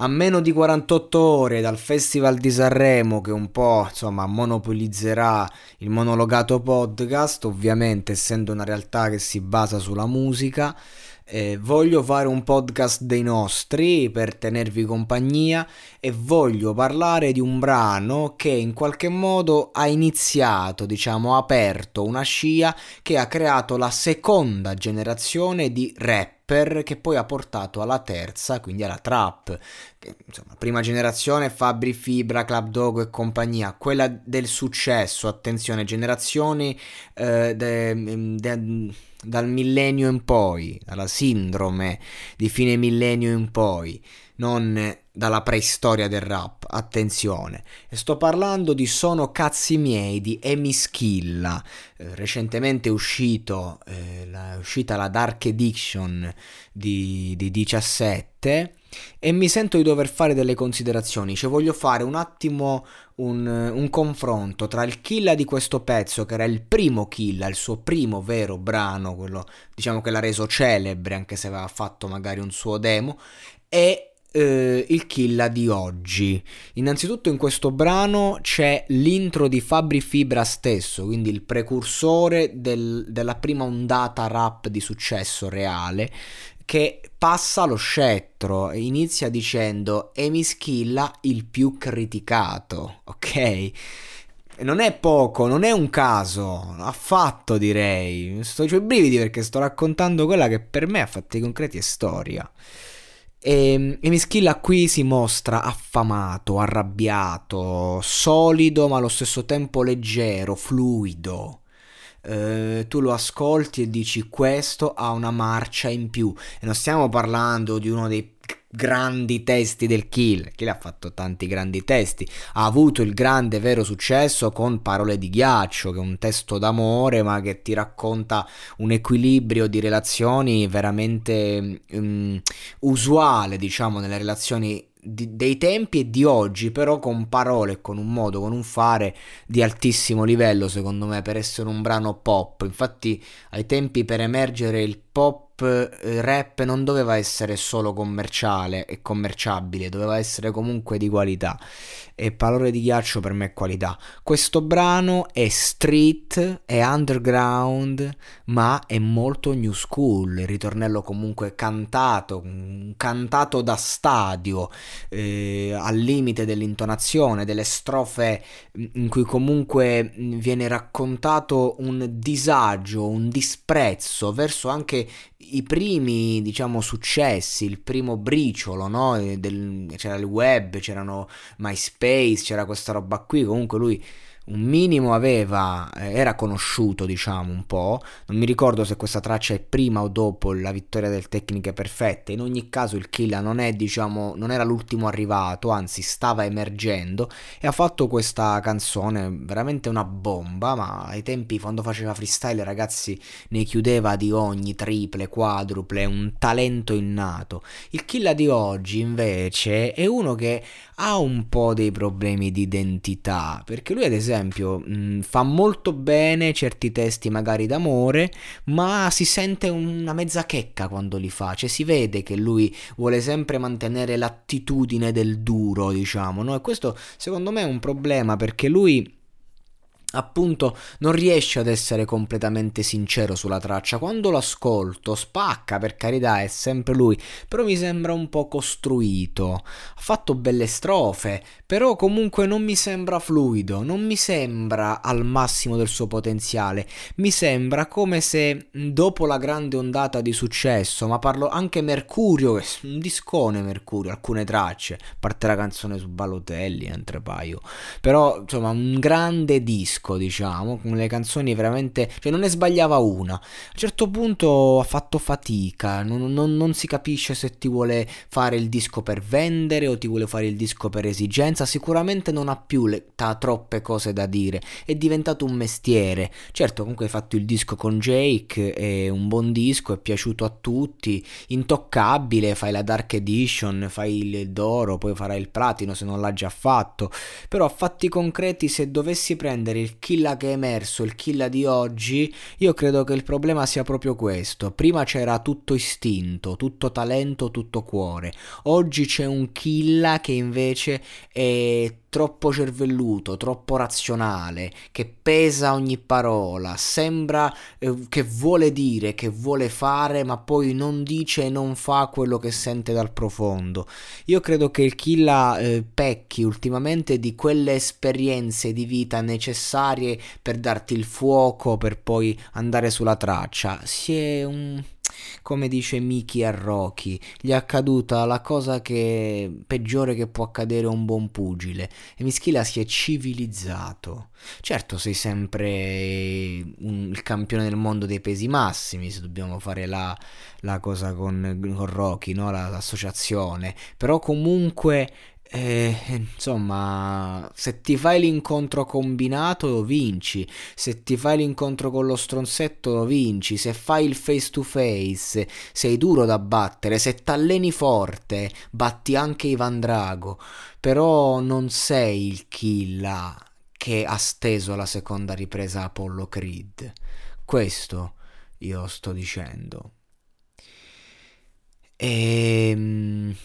A meno di 48 ore dal Festival di Sanremo che un po' insomma monopolizzerà il monologato podcast, ovviamente essendo una realtà che si basa sulla musica, eh, voglio fare un podcast dei nostri per tenervi compagnia e voglio parlare di un brano che in qualche modo ha iniziato, diciamo, ha aperto una scia che ha creato la seconda generazione di rapper che poi ha portato alla terza, quindi alla trap. Che, insomma, prima generazione Fabri Fibra, Club Dogo e compagnia, quella del successo, attenzione, generazioni eh, de, de, dal millennio in poi, dalla sindrome di fine millennio in poi, non dalla preistoria del rap, attenzione. E sto parlando di Sono cazzi miei di Emi Schilla, eh, recentemente uscito, eh, la, è uscita la Dark Edition di, di 17 e mi sento di dover fare delle considerazioni, cioè voglio fare un attimo un, un, confronto tra il Killa di questo pezzo, che era il primo Killa, il suo primo vero brano, quello diciamo che l'ha reso celebre, anche se aveva fatto magari un suo demo, e eh, il Killa di oggi. Innanzitutto in questo brano c'è l'intro di Fabri Fibra stesso, quindi il precursore del, della prima ondata rap di successo reale, che passa lo scettro e inizia dicendo Emischilla il più criticato, ok? Non è poco, non è un caso, affatto direi. Sto i brividi perché sto raccontando quella che per me a fatti concreti è storia. E, e Mischilla qui si mostra affamato, arrabbiato, solido ma allo stesso tempo leggero, fluido. Eh, tu lo ascolti e dici questo ha una marcia in più e non stiamo parlando di uno dei grandi testi del Kill. Kill ha fatto tanti grandi testi. Ha avuto il grande vero successo con Parole di ghiaccio, che è un testo d'amore, ma che ti racconta un equilibrio di relazioni veramente um, usuale, diciamo, nelle relazioni di, dei tempi e di oggi, però con parole, con un modo, con un fare di altissimo livello, secondo me, per essere un brano pop. Infatti, ai tempi per emergere il pop rap non doveva essere solo commerciale e commerciabile, doveva essere comunque di qualità. E Parole di ghiaccio per me è qualità. Questo brano è street, è underground, ma è molto new school. Il ritornello comunque cantato, cantato da stadio, eh, al limite dell'intonazione, delle strofe in cui comunque viene raccontato un disagio, un disprezzo verso anche i primi, diciamo, successi, il primo briciolo, no? Del, c'era il web, c'erano MySpace, c'era questa roba qui, comunque lui un minimo aveva, eh, era conosciuto diciamo un po', non mi ricordo se questa traccia è prima o dopo la vittoria del Tecniche Perfette, in ogni caso il Killa non è diciamo, non era l'ultimo arrivato, anzi stava emergendo. E ha fatto questa canzone veramente una bomba, ma ai tempi quando faceva freestyle ragazzi ne chiudeva di ogni triple, quadruple, un talento innato. Il Killa di oggi invece è uno che ha un po' dei problemi di identità, perché lui ad esempio esempio, mh, fa molto bene certi testi magari d'amore, ma si sente una mezza checca quando li fa, cioè si vede che lui vuole sempre mantenere l'attitudine del duro, diciamo, no? E questo secondo me è un problema perché lui appunto non riesce ad essere completamente sincero sulla traccia. Quando lo ascolto spacca per carità è sempre lui però mi sembra un po' costruito. Ha fatto belle strofe però comunque non mi sembra fluido non mi sembra al massimo del suo potenziale. Mi sembra come se dopo la grande ondata di successo ma parlo anche Mercurio un discone Mercurio alcune tracce a parte la canzone su Balotelli entre paio però insomma un grande disco disco, diciamo, con le canzoni veramente... cioè non ne sbagliava una. A un certo punto ha fatto fatica, non, non, non si capisce se ti vuole fare il disco per vendere o ti vuole fare il disco per esigenza, sicuramente non ha più le, ta, troppe cose da dire, è diventato un mestiere. Certo, comunque hai fatto il disco con Jake, è un buon disco, è piaciuto a tutti, intoccabile, fai la Dark Edition, fai il d'oro, poi farai il platino se non l'ha già fatto, però a fatti concreti se dovessi prendere il il killa che è emerso, il killa di oggi, io credo che il problema sia proprio questo. Prima c'era tutto istinto, tutto talento, tutto cuore. Oggi c'è un killa che invece è troppo cervelluto, troppo razionale, che pesa ogni parola, sembra eh, che vuole dire, che vuole fare, ma poi non dice e non fa quello che sente dal profondo. Io credo che il Killa eh, pecchi ultimamente di quelle esperienze di vita necessarie per darti il fuoco, per poi andare sulla traccia. Si è un come dice Miki a Rocky, gli è accaduta la cosa che peggiore che può accadere a un buon pugile e Mischila si è civilizzato. Certo, sei sempre un, il campione del mondo dei pesi massimi, se dobbiamo fare la, la cosa con, con Rocky, no? la, l'associazione, però comunque eh, insomma, se ti fai l'incontro combinato lo vinci, se ti fai l'incontro con lo stronzetto lo vinci, se fai il face to face sei duro da battere, se t'alleni forte batti anche Ivan Drago, però non sei il killa che ha steso la seconda ripresa Apollo Creed. Questo io sto dicendo. E, ehm,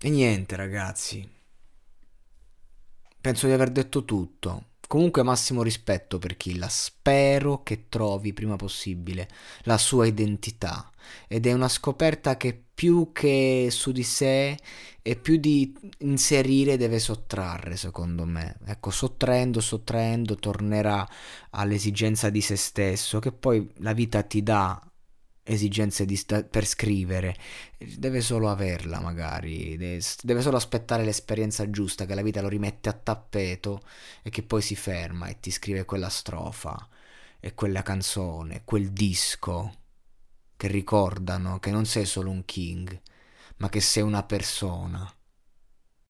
e niente ragazzi Penso di aver detto tutto. Comunque massimo rispetto per Killa, spero che trovi prima possibile la sua identità ed è una scoperta che più che su di sé e più di inserire deve sottrarre secondo me. Ecco, sottraendo, sottraendo tornerà all'esigenza di se stesso che poi la vita ti dà esigenze sta- per scrivere, deve solo averla magari, deve solo aspettare l'esperienza giusta che la vita lo rimette a tappeto e che poi si ferma e ti scrive quella strofa e quella canzone, quel disco che ricordano che non sei solo un king, ma che sei una persona